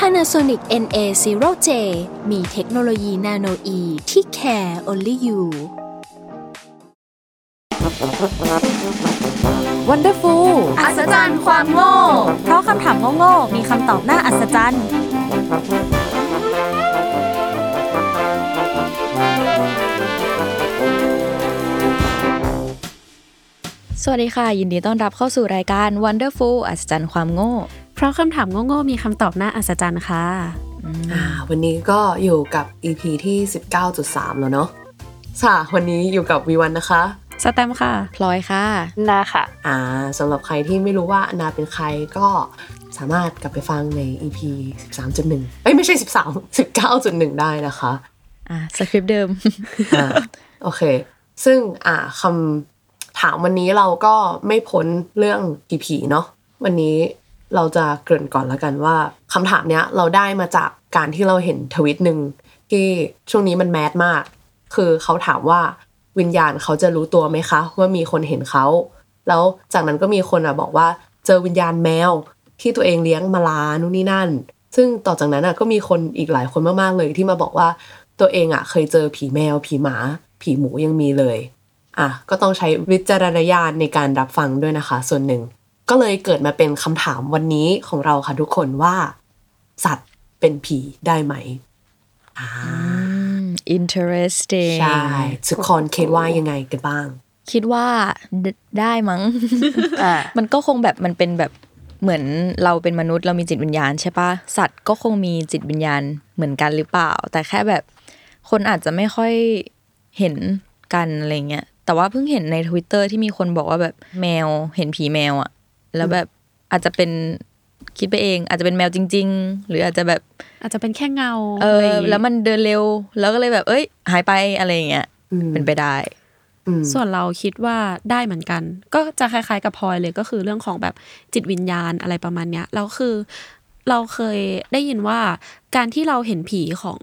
Panasonic NA0J มีเทคโนโลยีนาโนอีที่ care only you Wonderful อัศจรรย์ความโง่ เพราะคำถามโง่ๆมีคำตอบน่าอัศจรรย์ สวัสดีค่ะ ยินดีต้อนรับเข้าสู่รายการ Wonderful อัศจรรย์ความโง่ เพราะคำถามโง่ๆมีคำตอบน่าอัศจรรย์ค่ะอ่าวันนี้ก็อยู่กับ EP ที่ 19.3 แล้วเนาะค่ะวันนี้อยู่กับวีวันนะคะสแตมป์ค่ะ พลอยค่ะ นาค่ะ อ่าสำหรับใครที่ไม่รู้ว่าอนาเป็นใครก็สามารถกลับไปฟังใน EP 13.1 เอ้ย ไม่ใช่ 13 19.1 ได้นะคะ อะสคริปต์เดิม อ่า โอเค ซึ่งอ่าคำถามวันนี้เราก็ไม่พ้นเรื่องผีๆเนาะ วันนี้ เราจะเกริ่นก่อนแล้วกันว่าคำถามเนี้ยเราได้มาจากการที่เราเห็นทวิตหนึ่งที่ช่วงนี้มันแมสมาก คือเขาถามว่าวิญญาณเขาจะรู้ตัวไหมคะ ว่ามีคนเห็นเขา แล้วจากนั้นก็มีคนอะบอกว่าเจอวิญญาณแมวที่ตัวเองเลี้ยงมาลานู่นนี่นั่น ซึ่งต่อจากนั้นอะก็มีคนอีกหลายคนมากๆเลยที่มาบอกว่าตัวเองอะเคยเจอผีแมว ผีหมา ผีหมูยังมีเลยอะก็ต้องใช้วิจารณญาณในการรับฟังด้วยนะคะ ส่วนหนึ่ง ก็เลยเกิดมาเป็นคำถามวันนี้ของเราค่ะทุกคนว่า สัตว์เป็นผีได้ไหมอ่า interesting ใช่ทุกคนคิดว่ายังไงกันบ้าง คิดว่าดได้มั้งมันก็คงแบบมันเป็นแบบเหมือนเราเป็นมนุษย์เรามีจิตวิญญาณใช่ปะสัตว์ก็คงมีจิตวิญญาณเหมือนกันหรือเปล่า แต่แค่แบบคนอาจจะไม่ค่อยเห็นกันอะไรเงี้ยแต่ว่าเพิ่งเห็นใน Twitter ที่มีคนบอกว่าแบบแมวเห็นผีแมวอะ แล้วแบบอาจจะเป็นคิดไปเอง อาจจะเป็นแมวจริง ๆ หรืออาจจะแบบอาจจะเป็นแค่เงา เออะไรย่างงี้แล้วมันเดินเร็ว แล้วก็เลยแบบ เอ้ย หายไปอะไรอย่างเงี้ยอืมเป็นไปได้อืมส่วนเราคิดว่าได้เหมือนกัน ก็จะคล้ายๆกับพลอยเลยก็คือเรื่องของแบบจิตวิญญาณอะไรประมาณเนี้ยแล้วคือ เราเคยได้ยินว่าการที่เราเห็นผีของ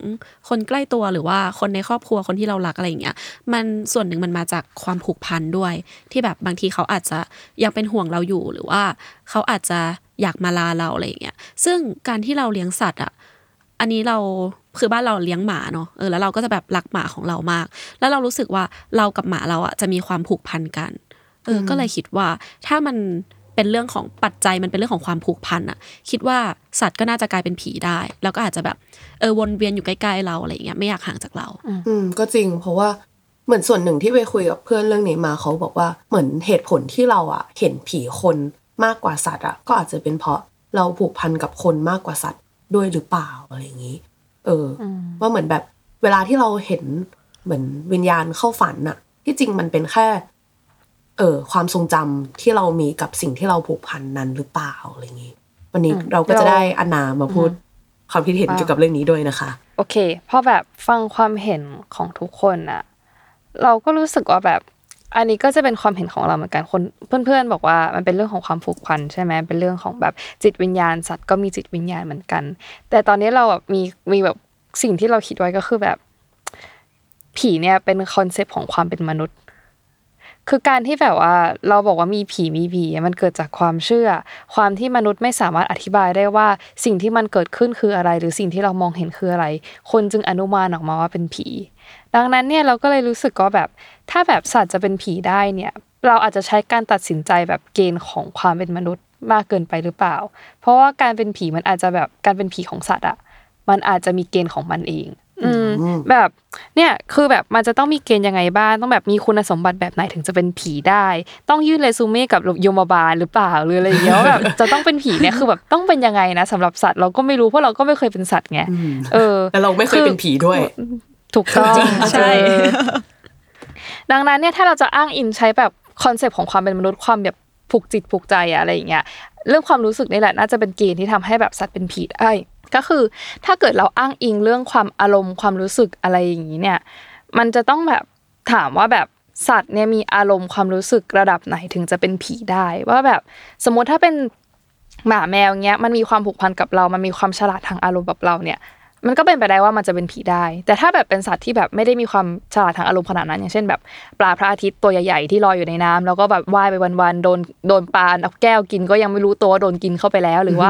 คนใกล้ตัวหรือว่าคนในครอบครัวคนที่เรารักอะไรอย่างเงี้ยมันส่วนหนึ่งมันมาจากความผูกพันด้วย ที่แบบบางทีเขาอาจจะยังเป็นห่วงเราอยู่หรือว่าเขาอาจจะอยากมาลาเราอะไรอย่างเงี้ยซึ่งการที่เราเลี้ยงสัตว์อะอันนี้เราคือบ้านเราเลี้ยงหมาเนาะเออแล้วเราก็จะแบบรักหมาของเรามาก แล้วเรารู้สึกว่าเรากับหมาเราอะจะมีความผูกพันกันเอออก็เลยคิดว่าถ้ามัน เป็นเรื่องของปัจจัยมันเป็นเรื่องของความผูกพันอะคิดว่าสัตว์ก็น่าจะกลายเป็นผีได้ แล้วก็อาจจะแบบเออวนเวียนอยู่ใกล้ๆเราอะไรอย่างเงี้ยไม่อยากห่างจากเรา อืมก็จริง เพราะว่าเหมือนส่วนหนึ่งที่ไปคุยกับเพื่อนเรื่องนี้มาเขาบอกว่าเหมือนเหตุผลที่เราอะเห็นผีคนมากกว่าสัตว์อะก็อาจจะเป็นเพราะเราผูกพันกับคนมากกว่าสัตว์ด้วยหรือเปล่าอะไรอย่างนี้ เอออว่าเหมือนแบบเวลาที่เราเห็นเหมือนวิญญาณเข้าฝันน่ะที่จริงมันเป็นแค่ เออความทรงจำที่เรามีกับสิ่งที่เราผูกพันนั้นหรือเปล่าอะไรอย่างนี้วันนี้เราก็จะได้อนนามาพูดความคิดเห็นเกี่ยวกับเรื่องนี้ด้วยนะคะ โอเคพอแบบฟังความเห็นของทุกคนอะเราก็รู้สึกว่าแบบอันนี้ก็จะเป็นความเห็นของเราเหมือนกันคนเพื่อนๆ บอกว่ามันเป็นเรื่องของความผูกพันใช่ไหมเป็นเรื่องของแบบจิตวิญญาณสัตว์ก็มีจิตวิญญาณเหมือนกัน แต่ตอนนี้เราแบบมีมีแบบสิ่งที่เราคิดไว้ก็คือแบบ ผีเนี่ยเป็น concept ของความเป็นมนุษย์ คือการที่แบบว่าเราบอกว่ามีผีมีผีมันเกิดจากความเชื่อ ความที่มนุษย์ไม่สามารถอธิบายได้ว่าสิ่งที่มันเกิดขึ้นคืออะไร หรือสิ่งที่เรามองเห็นคืออะไร คนจึงอนุมานออกมาว่าเป็นผี ดังนั้นเนี่ยเราก็เลยรู้สึกว่าแบบ ถ้าแบบสัตว์จะเป็นผีได้เนี่ย เราอาจจะใช้การตัดสินใจแบบเกณฑ์ของความเป็นมนุษย์มากเกินไปหรือเปล่า เพราะว่าการเป็นผีมันอาจจะแบบการเป็นผีของสัตว์อะมันอาจจะมีเกณฑ์ของมันเอง อืมแบบเนี่ยคือแบบมันจะต้องมีเกณฑ์ยังไงบ้างต้องแบบมีคุณสมบัติแบบไหนถึงจะเป็นผีได้ ต้องยื่นเรซูเม่กับโยมบาลหรือเปล่าหรืออะไรอย่างเงี้ยว่าแบบจะต้องเป็นผีเนี่ยคือแบบต้องเป็นยังไงนะสำหรับสัตว์เราก็ไม่รู้เพราะเราก็ไม่เคยเป็นสัตว์ไงเออแล้วเราไม่เคยเป็นผีด้วย ถูกต้องใช่เออดังนั้นเนี่ยถ้าเราจะอ้างอิงใช้แบบconcept ของความเป็นมนุษย์ความแบบผูกจิตผูกใจอะอะไรอย่างเงี้ยเรื่องความรู้สึกนี่แหละน่าจะเป็นเกณฑ์ที่ทำให้แบบสัตว์เป็นผีได้ ก็คือ ถ้าเกิดเราอ้างอิงเรื่องความอารมณ์ความรู้สึกอะไรอย่างนี้เนี่ย มันจะต้องแบบถามว่าแบบสัตว์เนี่ยมีอารมณ์ความรู้สึกระดับไหนถึงจะเป็นผีได้ ว่าแบบสมมติถ้าเป็นหมาแมวเงี้ยมันมีความผูกพันกับเรา มันมีความฉลาดทางอารมณ์กับเราเนี่ย มันก็เป็นไปได้ว่ามันจะเป็นผีได้ แต่ถ้าแบบเป็นสัตว์ที่แบบไม่ได้มีความฉลาดทางอารมณ์ขนาดนั้น อย่างเช่นแบบปลาพระอาทิตย์ตัวใหญ่ๆที่ลอยอยู่ในน้ำแล้วก็แบบว่ายไปวันๆโดนโดนปลาเอาแก้วกินก็ยังไม่รู้ตัวว่าโดนกินเข้าไปแล้ว หรือว่า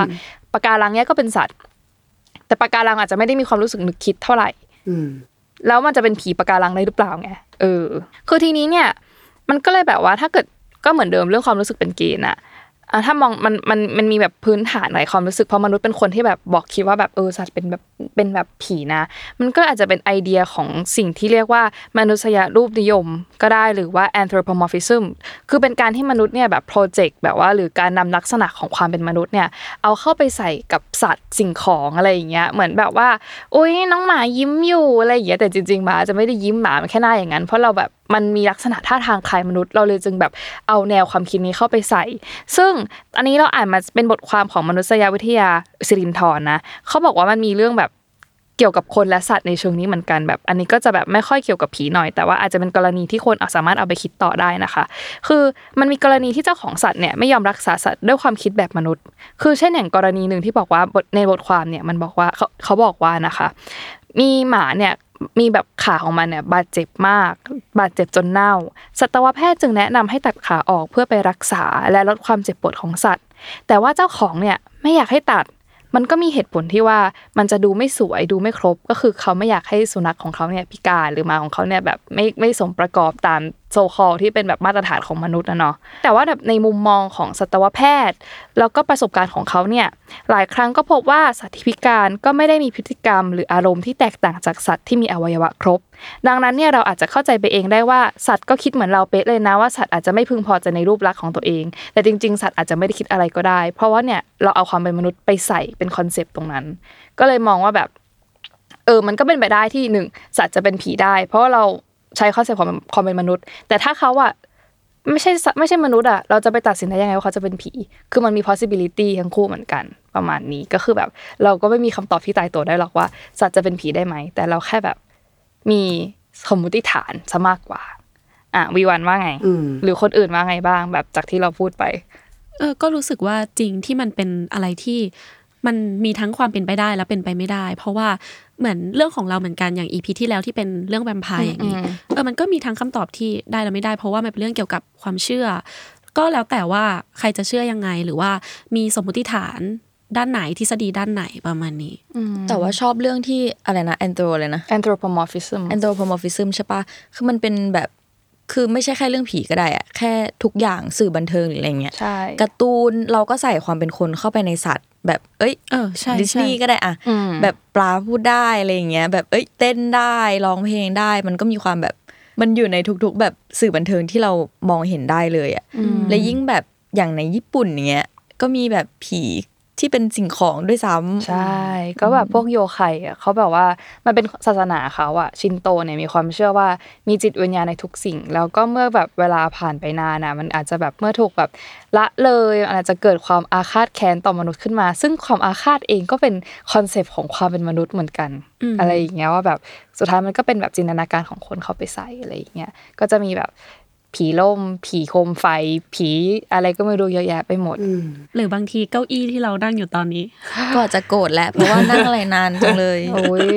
ปะการังเนี้ยก็เป็นสัตว์ แต่ปะการังอาจจะไม่ได้มีความรู้สึกนึกคิดเท่าไหร่อืมแล้วมันจะเป็นผีปะการังได้หรือเปล่าไงเออ คือทีนี้เนี่ย มันก็เลยแบบว่าถ้าเกิดก็เหมือนเดิมเรื่องความรู้สึกเป็นเกณฑ์อะอะ ถ้ามองมันมันมันมีแบบพื้นฐานหลายความรู้สึกเพราะมนุษย์เป็นคนที่แบบบอกคิดว่าแบบเออสัตว์เป็นแบบเป็นแบบผีนะ มันก็อาจจะเป็นไอเดียของสิ่งที่เรียกว่ามนุษยรูปนิยมก็ได้หรือว่า anthropomorphism คือเป็นการที่มนุษย์เนี่ยแบบโปรเจกต์แบบว่าหรือการนำลักษณะของความเป็นมนุษย์เนี่ยเอาเข้าไปใส่กับสัตว์สิ่งของอะไรอย่างเงี้ยเหมือนแบบว่าอุ้ยน้องหมายิ้มอยู่อะไรอย่างเงี้ยแต่จริงๆหมาจะไม่ได้ยิ้มหมามันแค่หน้าอย่างนั้น เพราะเราแบบมันมีลักษณะท่าทางคล้ายมนุษย์ เราเลยจึงแบบเอาแนวความคิดนี้เข้าไปใส่ ซึ่งอันนี้เราอ่านมาเป็นบทความของมนุษยวิทยาสิรินทรนะเขาบอกว่ามันมีเรื่องแบบเกี่ยวกับคนและสัตว์ในเชิงนี้เหมือนกันแบบ อันนี้ก็จะแบบไม่ค่อยเกี่ยวกับผีหน่อย แต่ว่าอาจจะเป็นกรณีที่คนาสามารถเอาไปคิดต่อได้นะคะ คือมันมีกรณีที่เจ้าของสัตว์เนี่ยไม่ยอมรักษาสัตว์ด้วยความคิดแบบมนุษย์ คือเช่นอย่างกรณีหนึ่งที่บอกว่าบทในบทความเนี่ยมันบอกว่าเขาเขาบอกว่านะคะ มีหมาเนี่ยมีแบบขาของมันเนี่ยบาดเจ็บมาก บาดเจ็บจนเน่า สัตวแพทย์จึงแนะนำให้ตัดขาออกเพื่อไปรักษาและลดความเจ็บปวดของสัตว์ แต่ว่าเจ้าของเนี่ยไม่อยากให้ตัด มันก็มีเหตุผลที่ว่ามันจะดูไม่สวยดูไม่ครบ ก็คือเขาไม่อยากให้สุนัขของเขาเนี่ยพิการหรือหมาของเขาเนี่ยแบบไม่ไม่สมประกอบตาม โซคอลที่เป็นแบบมาตรฐานของมนุษย์นะเนาะแต่ว่าแบบในมุมมองของสัตวแพทย์ แล้วก็ประสบการณ์ของเขาเนี่ยหลายครั้งก็พบว่าสัตว์ที่พิการก็ไม่ได้มีพฤติกรรม หรืออารมณ์ที่แตกต่างจากสัตว์ที่มีอวัยวะครบ ดังนั้นเนี่ยเราอาจจะเข้าใจไปเองได้ว่าสัตว์ก็คิดเหมือนเราเป๊ะเลยนะว่าสัตว์อาจจะไม่พึงพอใจในรูปลักษณ์ของตัวเอง แต่จริง ๆ สัตว์อาจจะไม่ได้คิดอะไรก็ได้ เพราะว่าเนี่ยเราเอาความเป็นมนุษย์ไปใส่เป็น concept ตรงนั้น ก็เลยมองว่าแบบเออ มันก็เป็นไปได้ที่หนึ่งสัตว์จะเป็นผีได้ เพราะเรา ใช้ concept ความความเป็นมนุษย์ แต่ถ้าเขาอะไม่ใช่สัตว์ไม่ใช่มนุษย์อะเราจะไปตัดสินได้ยังไงว่าเขาจะเป็นผี คือมันมี possibility ทั้งคู่เหมือนกันประมาณนี้ก็คือแบบ เราก็ไม่มีคำตอบที่ตายตัวได้หรอกว่า สัตว์จะเป็นผีได้ไหม แต่เราแค่แบบมีสมมติฐานซะมากกว่า อะวีวันว่าไงอืมหรือคนอื่นว่าไงบ้าง แบบจากที่เราพูดไป เออก็รู้สึกว่าจริงที่มันเป็นอะไรที่มันมีทั้งความเป็นไปได้และเป็นไปไม่ได้ เพราะว่าเหมือนเรื่องของเราเหมือนกันอย่างอีพีที่แล้วที่เป็นเรื่องแวมไพร์อย่างนี้เออมันก็มีทั้งคำตอบที่ได้และไม่ได้ เพราะว่ามันเป็นเรื่องเกี่ยวกับความเชื่อ ก็แล้วแต่ว่าใครจะเชื่อยังไงหรือว่ามีสมมติฐานด้านไหนทฤษฎีด้านไหนประมาณนี้แต่ว่าชอบเรื่องที่อะไรนะ anthro เลยนะ anthropomorphism anthropomorphism ใช่ปะคือมันเป็นแบบ คือไม่ใช่แค่เรื่องผีก็ได้อะแค่ทุกอย่างสื่อบันเทิงหรืออะไรเงี้ยใช่การ์ตูนเราก็ใส่ความเป็นคนเข้าไปในสัตว์ แบบเอ้ยเออใช่ดิสนีย์ก็ได้อะอืมแบบปลาพูดได้อะไรอย่างเงี้ย แบบเอ้ยเต้นได้ร้องเพลงได้ มันก็มีความแบบมันอยู่ในทุกๆ แบบสื่อบันเทิงที่เรามองเห็นได้เลยอะและยิ่งแบบอย่างในญี่ปุ่นเงี้ยก็มีแบบผี ที่เป็นสิ่งของด้วยซ้ำใช่ ก็แบบพวกโยไคอะเขาแบบว่ามันเป็นศาสนาเขาอะชินโตเนี่ยมีความเชื่อว่ามีจิตวิญญาณในทุกสิ่ง แล้วก็เมื่อแบบเวลาผ่านไปนานนะมันอาจจะแบบเมื่อถูกแบบละเลยมันอาจจะเกิดความอาฆาตแค้นต่อมนุษย์ขึ้นมา ซึ่งความอาฆาตเองก็เป็น concept ของความเป็นมนุษย์เหมือนกัน อะไรอย่างเงี้ยว่าแบบสุดท้ายมันก็เป็นแบบจินตนาการของคนเข้าไปใส่อะไรอย่างเงี้ยก็จะมีแบบ ผีร่ม ผีโคมไฟ ผีอะไรก็ไม่รู้เยอะแยะไปหมดอืมหรือบางทีเก้าอี้ที่เรานั่งอยู่ตอนนี้ ก็อาจจะโกรธแหละเพราะว่านั่งอะไรนานจังเลยโอ้ย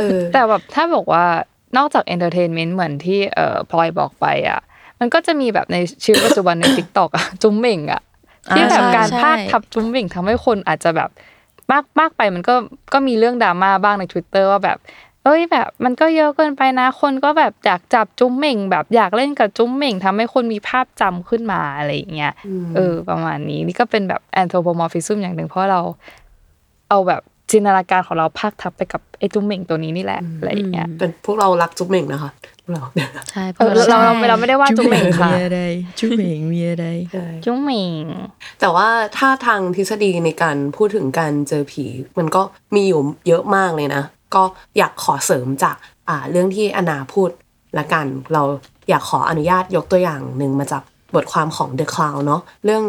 เออแต่แบบถ้าบอกว่านอกจาก entertainment เหมือนที่เอ่อพลอยบอกไปอะ มันก็จะมีแบบในชีวิตปัจจุบันใน TikTok อะจุ้มเหม่งอะที่แบบอ่าใช่การใช่พากย์ทับจุ้มเหม่งทำให้คนอาจจะแบบมากมากไปมันก็ก็มีเรื่องดราม่าบ้างใน Twitter ว่าแบบ เอ้ยแบบมันก็เยอะเกินไปนะ คนก็แบบอยากจับจุ้มเหม่ง แบบอยากเล่นกับจุ้มเหม่งทำให้คนมีภาพจำขึ้นมาอะไรอย่างเงี้ยเออ ประมาณนี้นี่ก็เป็นแบบ anthropomorphism อย่างหนึ่งเพราะเรา เอาแบบจินตนาการของเราพากทับไปกับไอ้จุ้มเหม่งตัวนี้นี่แหละอะไรอย่างเงี้ยเป็นพวกเรารักจุ๊บเหม่งนะคะพวกเราใช่เออเราเราเราไม่ได้ว่าจุ๊บเหม่งค่ะมีอะไรจุ๊บเหม่งมีอะไรจุ้มเหม่งแต่ว่าถ้าทางทฤษฎีในการพูดถึงการเจอผี มันก็มีอยู่เยอะมากเลยนะ ก็อยากขอเสริมจากเรื่องที่อนาพูดละกัน เราอยากขออนุญาตยกตัวอย่างหนึ่งมาจากบทความของ The Cloud เนาะเรื่อง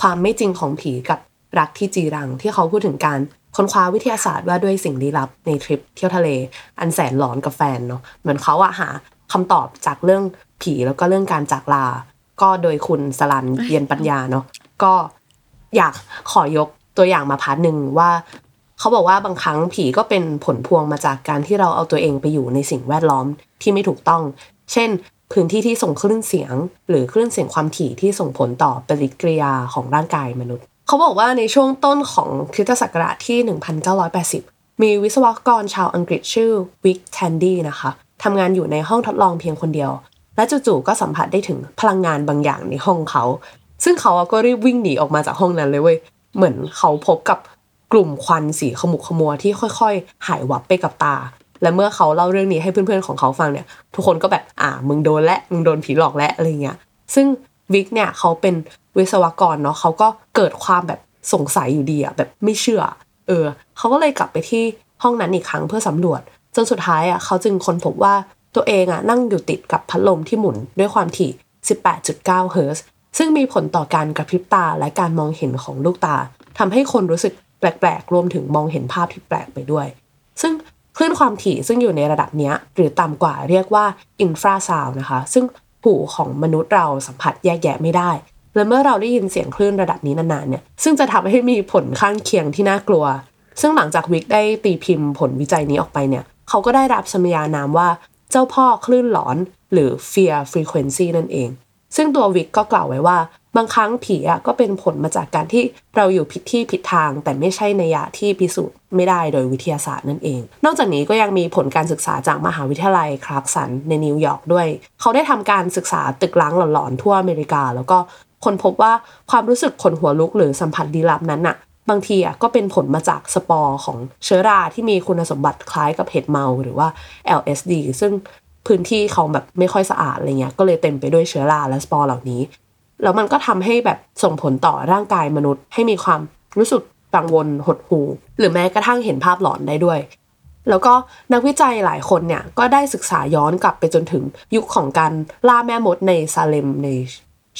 ความไม่จริงของผีกับรักที่จีรังที่เขาพูดถึงการค้นคว้าวิทยาศาสตร์ว่าด้วยสิ่งลี้ลับในทริปเที่ยวทะเล อันแสนหลอนกับแฟนเนาะเหมือนเขาอะหาคำตอบจากเรื่องผีแล้วก็เรื่องการจากลา ก็โดยคุณศรัณย์ เย็นปัญญาเนาะก็อยากขอยกตัวอย่างมา part หนึ่งว่า เขาบอกว่าบางครั้งผีก็เป็นผลพวงมาจากการที่เราเอาตัวเองไปอยู่ในสิ่งแวดล้อมที่ไม่ถูกต้อง เช่น พื้นที่ที่ส่งคลื่นเสียง หรือคลื่นเสียงความถี่ที่ส่งผลต่อปฏิกิริยาของร่างกายมนุษย์ เขาบอกว่าในช่วงต้นของคริสตศักราชที่ 1980 มีวิศวกรชาวอังกฤษชื่อวิกแทนดี้นะคะทำงานอยู่ในห้องทดลองเพียงคนเดียว และจู่ๆก็สัมผัสได้ถึงพลังงานบางอย่างในห้องเขา ซึ่งเขาก็รีบวิ่งหนีออกมาจากห้องนั้นเลยเว้ย เหมือนเขาพบกับ กลุ่มควันสีขมุกขมัวที่ค่อยๆ หายวับไปกับตา และเมื่อเขาเล่าเรื่องนี้ให้เพื่อนๆของเขาฟังเนี่ย ทุกคนก็แบบอ่ามึงโดนและมึงโดนผีหลอกและอะไรเงี้ยซึ่งวิกเนี่ยเขาเป็นวิศวกรเนาะเขาก็เกิดความแบบสงสัยอยู่ดีอะแบบไม่เชื่อ เออ เขาก็เลยกลับไปที่ห้องนั้นอีกครั้งเพื่อสำรวจ จนสุดท้ายอะเขาจึงค้นพบว่าตัวเองอะนั่งอยู่ติดกับพัดลมที่หมุนด้วยความถี่ 18.9 เฮิร์ตซ์ซึ่งมีผลต่อการกระพริบตาและการมองเห็นของลูกตาทำให้คนรู้สึก แปลกๆ รวมถึงมองเห็นภาพที่แปลกไปด้วย ซึ่งคลื่นความถี่ซึ่งอยู่ในระดับนี้หรือต่ำกว่าเรียกว่า infrasound นะคะ ซึ่งหูของมนุษย์เราสัมผัสแยกแยะไม่ได้ และเมื่อเราได้ยินเสียงคลื่นระดับนี้นานๆเนี่ยซึ่งจะทำให้มีผลข้างเคียงที่น่ากลัว ซึ่งหลังจากวิกได้ตีพิมพ์ผลวิจัยนี้ออกไปเนี่ยเขาก็ได้รับสมญานามว่าเจ้าพ่อคลื่นหลอน หรือ fear frequency นั่นเอง ซึ่งตัววิกก็กล่าวไว้ว่า บางครั้งผีอะก็เป็นผลมาจากการที่เราอยู่ผิดที่ผิดทาง แต่ไม่ใช่ในยะที่พิสูจน์ไม่ได้โดยวิทยาศาสตร์นั่นเอง นอกจากนี้ก็ยังมีผลการศึกษาจากมหาวิทยาลัยคลาร์กสันในนิวยอร์กด้วย เขาได้ทำการศึกษาตึกร้างหลอนๆทั่วอเมริกา แล้วก็ค้นพบว่าความรู้สึกขนหัวลุกหรือสัมผัสลี้ลับนั้นอะบางทีอะก็เป็นผลมาจากสปอร์ของเชื้อราที่มีคุณสมบัติคล้ายกับเห็ดเมาหรือว่า LSD ซึ่ง พื้นที่เขาแบบไม่ค่อยสะอาดอะไรเงี้ยก็เลยเต็มไปด้วยเชื้อราและสปอร์เหล่านี้ แล้วมันก็ทำให้แบบส่งผลต่อร่างกายมนุษย์ ให้มีความรู้สึกกังวลหดหู่หรือแม้กระทั่งเห็นภาพหลอนได้ด้วย แล้วก็นักวิจัยหลายคนเนี่ยก็ได้ศึกษาย้อนกลับไปจนถึงยุคของการล่าแม่มดในซาเลมใน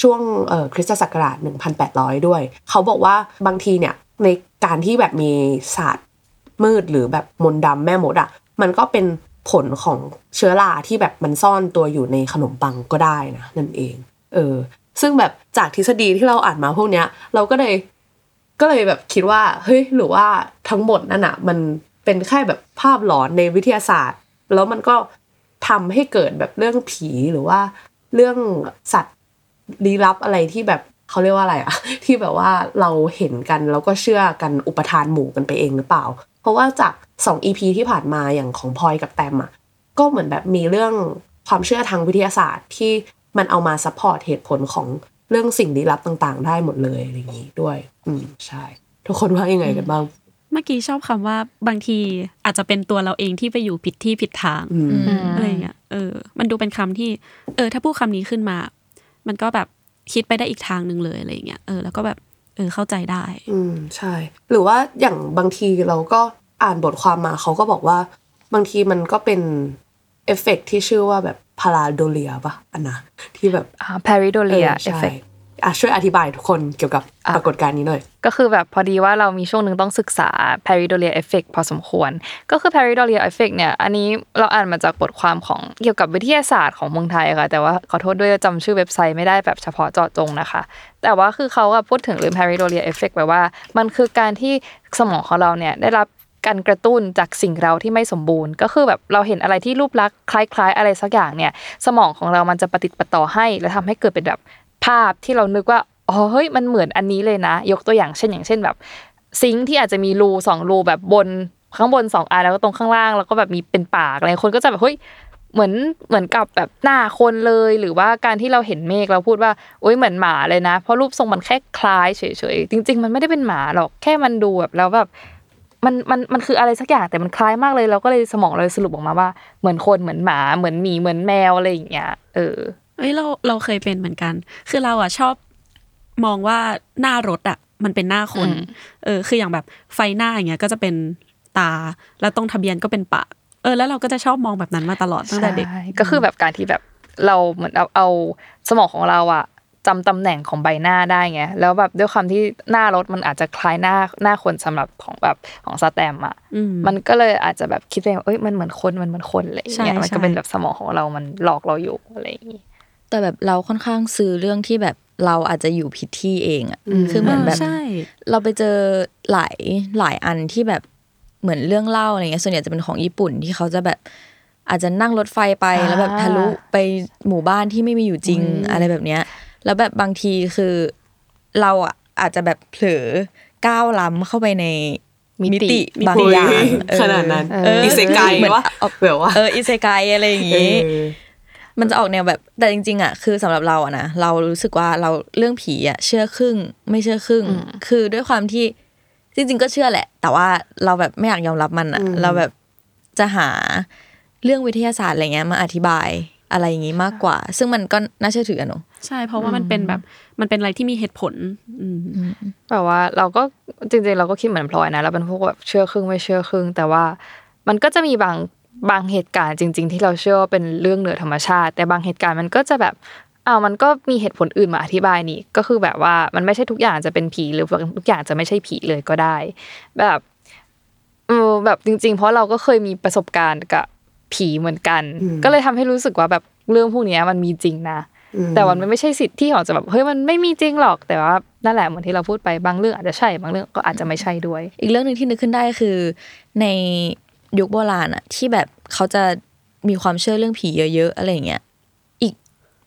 ช่วงเอ่อคริสตศักราช 1,800 ด้วย เขาบอกว่าบางทีเนี่ยในการที่แบบมีศาสตร์มืดหรือแบบมนต์ดำแม่มดอะมันก็เป็น ผลของเชื้อราที่แบบมันซ่อนตัวอยู่ในขนมปังก็ได้นะนั่นเอง เออ ซึ่งแบบจากทฤษฎีที่เราอ่านมาพวกเนี้ย เราก็เลยก็เลยแบบคิดว่าเฮ้ยหรือว่าทั้งหมดนั่นอะมันเป็นแค่แบบภาพหลอนในวิทยาศาสตร์ แล้วมันก็ทำให้เกิดแบบเรื่องผีหรือว่าเรื่องสัตว์ลี้ลับอะไรที่แบบ เขาเรียกว่าอะไรอะที่แบบว่าเราเห็นกันแล้วก็เชื่อกันอุปาทานหมู่กันไปเองหรือเปล่า เพราะว่าจากสอง EP ที่ผ่านมาอย่างของพลอยกับแตมอะก็เหมือนแบบมีเรื่องความเชื่อทางวิทยาศาสตร์ที่มันเอามา support เหตุผลของเรื่องสิ่งลี้ลับต่างๆ ได้หมดเลยอะไรอย่างนี้ด้วย อืมใช่ ทุกคนว่ายังไงกันบ้างเมื่อกี้ชอบคำว่าบางทีอาจจะเป็นตัวเราเองที่ไปอยู่ผิดที่ผิดทางอืมอะไรเงี้ยเออ มันดูเป็นคำที่ เออ ถ้าพูดคำนี้ขึ้นมา มันก็แบบ คิดไปได้อีกทางหนึ่งเลยอะไรเงี้ยเออแล้วก็แบบเออเข้าใจได้ อืมใช่ หรือว่าอย่างบางทีเราก็อ่านบทความมาเขาก็บอกว่า บางทีมันก็เป็นเอฟเฟกต์ที่ชื่อว่าแบบ pareidolia ปะอันนะที่แบบพาริโดเลียออเอฟใช่เฟกอะ ช่วยอธิบายทุกคนเกี่ยวกับอะปรากฏการณ์นี้หน่อยก็คือแบบพอดีว่าเรามีช่วงหนึ่งต้องศึกษา Pareidolia Effect พอสมควร ก็คือ Pareidolia Effect เนี่ย อันนี้เราอ่านมาจากบทความของเกี่ยวกับวิทยาศาสตร์ของเมืองไทยค่ะ แต่ว่าขอโทษด้วยจำชื่อเว็บไซต์ไม่ได้แบบเฉพาะเจาะจงนะคะ แต่ว่าคือเขาอะพูดถึงเรื่อง Pareidolia Effect แบบว่า มันคือการที่สมองของเราเนี่ยได้รับการกระตุ้นจากสิ่งเราที่ไม่สมบูรณ์ ก็คือแบบเราเห็นอะไรที่รูปลักษณ์คล้าย ๆ อะไรสักอย่างเนี่ย สมองของเรามันจะปฏิดประต่อให้ แล้วทำให้เกิดเป็นแบบ ภาพที่เรานึกว่าอ๋อเฮ้ยมันเหมือนอันนี้เลยนะ ยกตัวอย่างเช่นอย่างเช่นแบบ ซิงที่อาจจะมีรูสองรูแบบบนข้างบนสองอันแล้วก็ตรงข้างล่างแล้วก็แบบมีเป็นปากอะไรคนก็จะแบบเฮ้ยเหมือนเหมือนกับแบบหน้าคนเลยหรือว่าการที่เราเห็นเมฆเราพูดว่าโอ้ยเหมือนหมาเลยนะ เพราะรูปทรงมันแค่คล้ายเฉยๆจริง ๆ มันไม่ได้เป็นหมาหรอกแค่มันดูแบบแล้วแบบมันมันมันคืออะไรสักอย่างแต่มันคล้ายมากเลยเราก็เลยสมองเราเลยสรุปออกมาว่า เหมือนคนเหมือนหมาเหมือนหมีเหมือนแมวอะไรอย่างเงี้ยเออเอ้ยเราเราเคยเป็นเหมือนกัน คือเราอะชอบมองว่าหน้ารถอะ มันเป็นหน้าคนอืมเออ คืออย่างแบบไฟหน้าอย่างเงี้ย ก็จะเป็นตา แล้วตรงทะเบียนก็เป็นปาก เออ แล้วเราก็จะชอบมองแบบนั้นมาตลอดตั้งแต่เด็กใช่ก็คือแบบการที่แบบเราเหมือนเอาเอาสมองของเราอะจำตำแหน่งของใบหน้าได้ไง แล้วแบบด้วยความที่หน้ารถมันอาจจะคล้ายหน้าหน้าคนสำหรับของแบบของสแตมป์อะอืมมันก็เลยอาจจะแบบคิดไปเอ้ยมันเหมือนคนมันเหมือนคนอะไรอย่างเงี้ยใช่มันก็ใช่เป็นแบบสมองของเรามันหลอกเราอยู่อะไรอย่างงี้ แต่แบบเราค่อนข้างซื้อเรื่องที่แบบเราอาจจะอยู่ผิดที่เองอะคือเหมือนแบบใช่เราไปเจอหลายหลายอันที่แบบเหมือนเรื่องเล่าอะไรเงี้ยส่วนใหญ่จะเป็นของญี่ปุ่นที่เขาจะแบบอาจจะนั่งรถไฟไปอ่าแล้วแบบทะลุไปหมู่บ้านที่ไม่มีอยู่จริงอืมอะไรแบบเนี้ย แล้วแบบบางทีคือเราอะอาจจะแบบเผลอก้าวล้ำเข้าไปในมิติบางอย่างอุ๊ยเออขนาดนั้นเอออิเซไกเหมือนวะเอาแบบว่าเอออิเซไกอะไรอย่างเองี้อ มันจะออกแนวแบบแต่จริง ๆอะคือสำหรับเราอะนะเรารู้สึกว่าเราเรื่องผีอะเชื่อครึ่ง ไม่เชื่อครึ่ง คือด้วยความที่จริง ๆ ก็เชื่อแหละ แต่ว่าเราแบบไม่อยากยอมรับมันอะอืมเราแบบจะหาเรื่องวิทยาศาสตร์อะไรเงี้ยมาอธิบายอะไรอย่างงี้มากกว่า ซึ่งมันก็น่าเชื่อถืออะเนาะใช่ เพราะว่ามันเป็นแบบมันเป็นอะไรที่มีเหตุผลอืมแบบว่าเราก็จริงๆ เราก็คิดเหมือนพลอยนะเราเป็นพวกแบบเชื่อครึ่งไม่เชื่อครึ่ง แต่ว่ามันก็จะมีบาง บางเหตุการณ์จริง ๆ ที่เราเชื่อว่าเป็นเรื่องเหนือธรรมชาติ แต่บางเหตุการณ์มันก็จะแบบอ้าวมันก็มีเหตุผลอื่นมาอธิบายนี่ก็คือแบบว่ามันไม่ใช่ทุกอย่างจะเป็นผีหรือว่าทุกอย่างจะไม่ใช่ผีเลยก็ได้ แบบเออแบบจริง ๆ เพราะเราก็เคยมีประสบการณ์กับผีเหมือนกันอืมก็เลยทำให้รู้สึกว่าแบบเรื่องพวกเนี้ยมันมีจริงนะอืมแต่มันไม่ใช่สิทธิ์ที่ของจะแบบเฮ้ยมันไม่มีจริงหรอกแต่ว่านั่นแหละเหมือนที่เราพูดไปบางเรื่องอาจจะใช่บางเรื่องก็อาจจะไม่ใช่ด้วย อีกเรื่องหนึ่งที่นึกขึ้นได้คือใน ยุคโบราณอะที่แบบเขาจะมีความเชื่อเรื่องผีเยอะๆอะไรอย่างเงี้ยอีก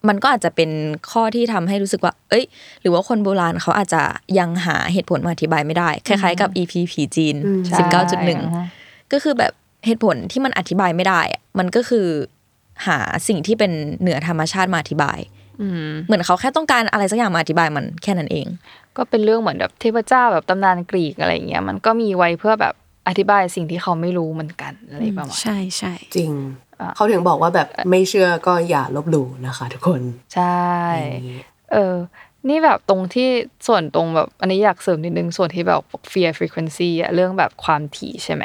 มันก็อาจจะเป็นข้อที่ทำให้รู้สึกว่า เอ้ย หรือว่าคนโบราณเขาอาจจะยังหาเหตุผลมาอธิบายไม่ได้ คล้ายๆกับ EP ผีจีนอืมสิบเก้าจุดหนึ่งก็คือแบบเหตุผลที่มันอธิบายไม่ได้อะมันก็คือหาสิ่งที่เป็นเหนือธรรมชาติมาอธิบายอืมเหมือนเขาแค่ต้องการอะไรสักอย่างมาอธิบายมันแค่นั้นเอง ก็เป็นเรื่องเหมือนแบบเทพเจ้าแบบตำนานกรีกอะไรอย่างเงี้ยมันก็มีไว้เพื่อแบบ อธิบายสิ่งที่เขาไม่รู้เหมือนกันอะไรประมาณใช่ใช่จริงอะเขาถึงบอกว่าแบบไม่เชื่อก็อย่าลบหลู่นะคะ ทุกคน ใช่อย่างนี้เออ นี่แบบตรงที่ส่วนตรงแบบอันนี้อยากเสริมนิดนึงส่วนที่แบบ fear frequency อะเรื่องแบบความถี่ใช่ไหม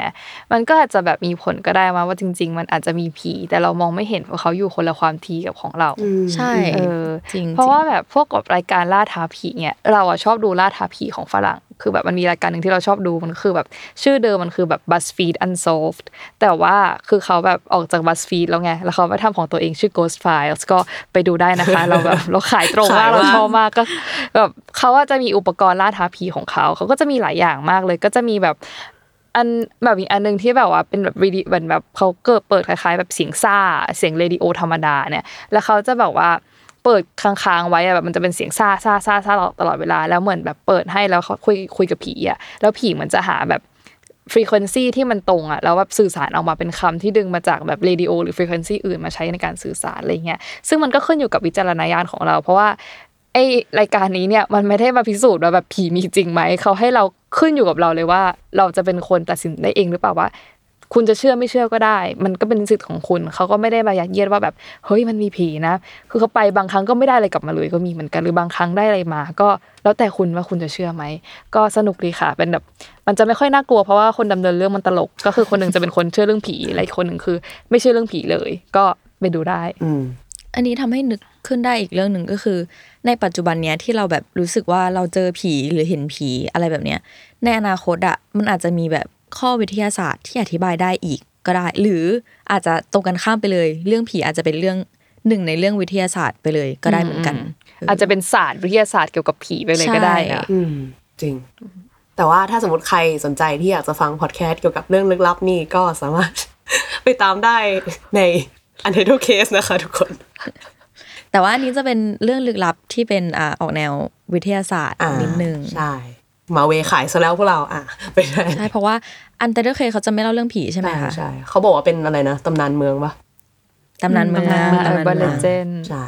มันก็อาจจะแบบมีผลก็ได้มาว่าจริง ๆ มันอาจจะมีผีแต่เรามองไม่เห็นเพราะเขาอยู่คนละความถี่กับของเรา ใช่เออจริงเพราะว่าแบบพวกกับรายการล่าท้าผีเนี่ยเราอะชอบดูล่าท้าผีของฝรั่ง คือแบบมันมีรายการหนึ่งที่เราชอบดูมันคือแบบชื่อเดิมมันคือแบบ BuzzFeed Unsolved แต่ว่าคือเขาแบบออกจาก BuzzFeed แล้วไง แล้วเขาไปทำของตัวเองชื่อ Ghost Files ก็ไปดูได้นะคะ เราแบบเราขายตรงมากขายมากเราชอบมากก็แบบเขาว่าจะมีอุปกรณ์ล่าท้าผีของเขา เขาก็จะมีหลายอย่างมากเลยก็จะมีแบบอันแบบอีกอันหนึ่งที่แบบว่าเป็นแบบวิดีเหมือนแบบเขาเกิดเปิดคล้ายๆ แบบเสียงซ่าเสียงเรดิโอธรรมดาเนี่ย แล้วเขาจะแบบว่า เปิดค้างๆไว้อะแบบมันจะเป็นเสียงซาซาซาซาตลอดเวลาแล้วเหมือนแบบเปิดให้แล้วเขาคุยคุยกับผีอะแล้วผีเหมือนจะหาแบบ frequency ที่มันตรงอะแล้วแบบสื่อสารออกมาเป็นคำที่ดึงมาจากแบบเรดิโอหรือ frequency อื่นมาใช้ในการสื่อสารอะไรเงี้ยซึ่งมันก็ขึ้นอยู่กับวิจารณญาณของเรา เพราะว่าไอรายการนี้เนี่ยมันไม่ได้มาพิสูจน์ว่าแบบผีมีจริงไหมเขาให้เราขึ้นอยู่กับเราเลยว่า เราจะเป็นคนตัดสินได้เองหรือเปล่าว่า คุณจะเชื่อไม่เชื่อก็ได้ มันก็เป็นสิทธิ์ของคุณเขาก็ไม่ได้มายัดเยียดว่าแบบเฮ้ยมันมีผีนะ คือเขาไปบางครั้งก็ไม่ได้อะไรกลับมาเลยก็มีเหมือนกันหรือบางครั้งได้อะไรมา ก็แล้วแต่คุณว่าคุณจะเชื่อไหมก็สนุกดีค่ะ เป็นแบบมันจะไม่ค่อยน่ากลัวเพราะว่าคนดำเนินเรื่องมันตลก ก็คือคนหนึ่งจะเป็นคนเชื่อเรื่องผีและอีกคนหนึ่งคือ ไม่เชื่อเรื่องผีเลย ก็ไปดูได้อืมอันนี้ทำให้นึกขึ้นได้อีกเรื่องหนึ่งก็คือ ในปัจจุบันเนี้ยที่เราแบบรู้สึกว่าเราเจอผีหรือเห็นผีอะไรแบบเนี้ยในอนาคตอะมันอาจจะมีแบบ ข้อวิทยาศาสตร์ที่อธิบายได้อีกก็ได้ หรืออาจจะตรงกันข้ามไปเลย เรื่องผีอาจจะเป็นเรื่องหนึ่งในเรื่องวิทยาศาสตร์ไปเลยก็ได้เหมือนกันเอาจจะเป็นศาสตร์วิทยาศาสตร์เกี่ยวกับผีไปเลยก็ได้นะอืมจริง แต่ว่าถ้าสมมติใครสนใจที่อยากจะฟังพอดแคสต์เกี่ยวกับเรื่องลึกลับนี่ก็สามารถไปตามได้ใน u n t i t l e Case นะคะทุกคน แต่ว่าอันนี้จะเป็นเรื่องลึกลับที่เป็นอ่าออกแนววิทยาศาสตร์อ่านิดนึงใช่ มาเวขายซะแล้วพวกเราอะไปได้ใช่เพราะว่าอันเตอร์เคเขาจะไม่เล่าเรื่องผีใช่ไหมใช่คะใช่เขาบอกว่าเป็นอะไรนะตำนานเมืองปะตำนานเมืองตำนานเมืองตำนาน urban เมือง legend ใช่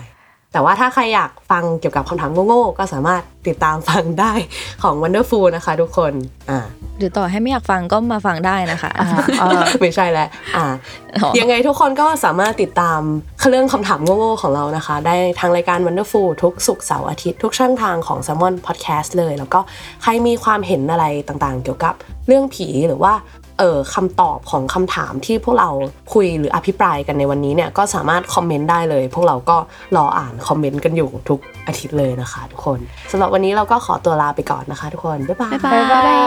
แต่ว่าถ้าใครอยากฟังเกี่ยวกับคำถามโง่ๆก็สามารถติดตามฟังได้ของ Wonderful นะคะ ทุกคนอ่าหรือต่อให้ไม่อยากฟังก็มาฟังได้นะคะไม่ใช่แล้วอ่าอ๋อยังไงทุกคนก็สามารถติดตามเรื่องคำถามโง่ๆของเรานะคะ ได้ทางรายการ Wonderful ทุกสุกร์เสาร์อาทิตย์ทุกช่องทางของ s ซ m o n Podcast เลย แล้วก็ใครมีความเห็นอะไรต่างๆ เกี่ยวกับเรื่องผีหรือว่า เออคำตอบของคำถามที่พวกเราคุยหรืออภิปรายกันในวันนี้เนี่ยก็สามารถคอมเมนต์ได้เลย พวกเราก็รออ่านคอมเมนต์กันอยู่ทุกอาทิตย์เลยนะคะ ทุกคนสำหรับวันนี้เราก็ขอตัวลาไปก่อนนะคะ ทุกคนบ๊ายบายบ๊ายบายบ๊ายบา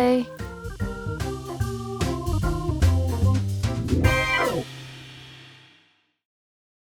ย